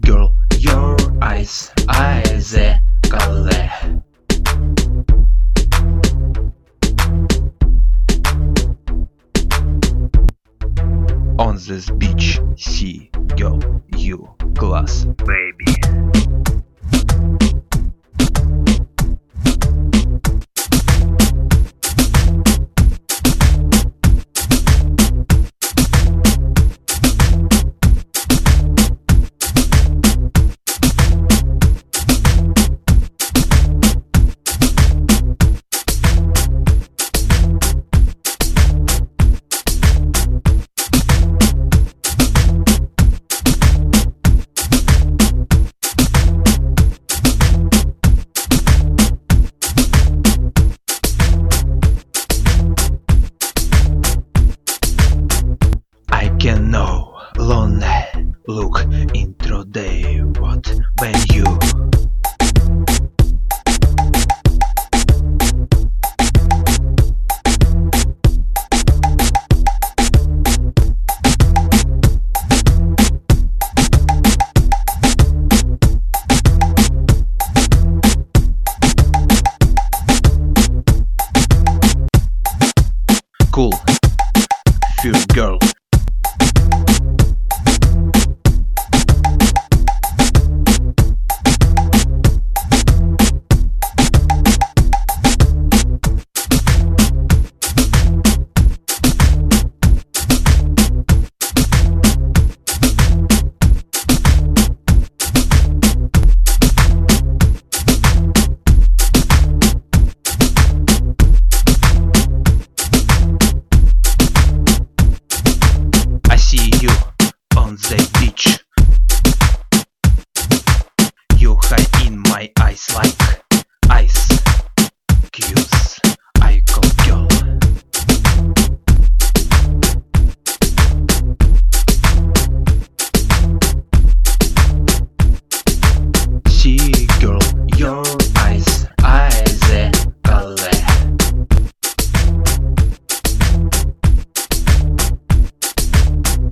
girl, your eyes, eyes, eh? On this beach, see, girl, you glass, baby. I can know. Lonely. Look into the what when you cool. Fear girl my like ice cubes. I call girl. See girl, your eyes, eyes color.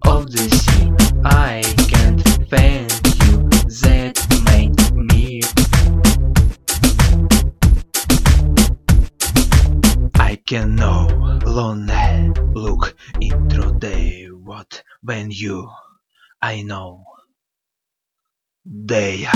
of the sea. I can no lonely. Look into the what when you I know. They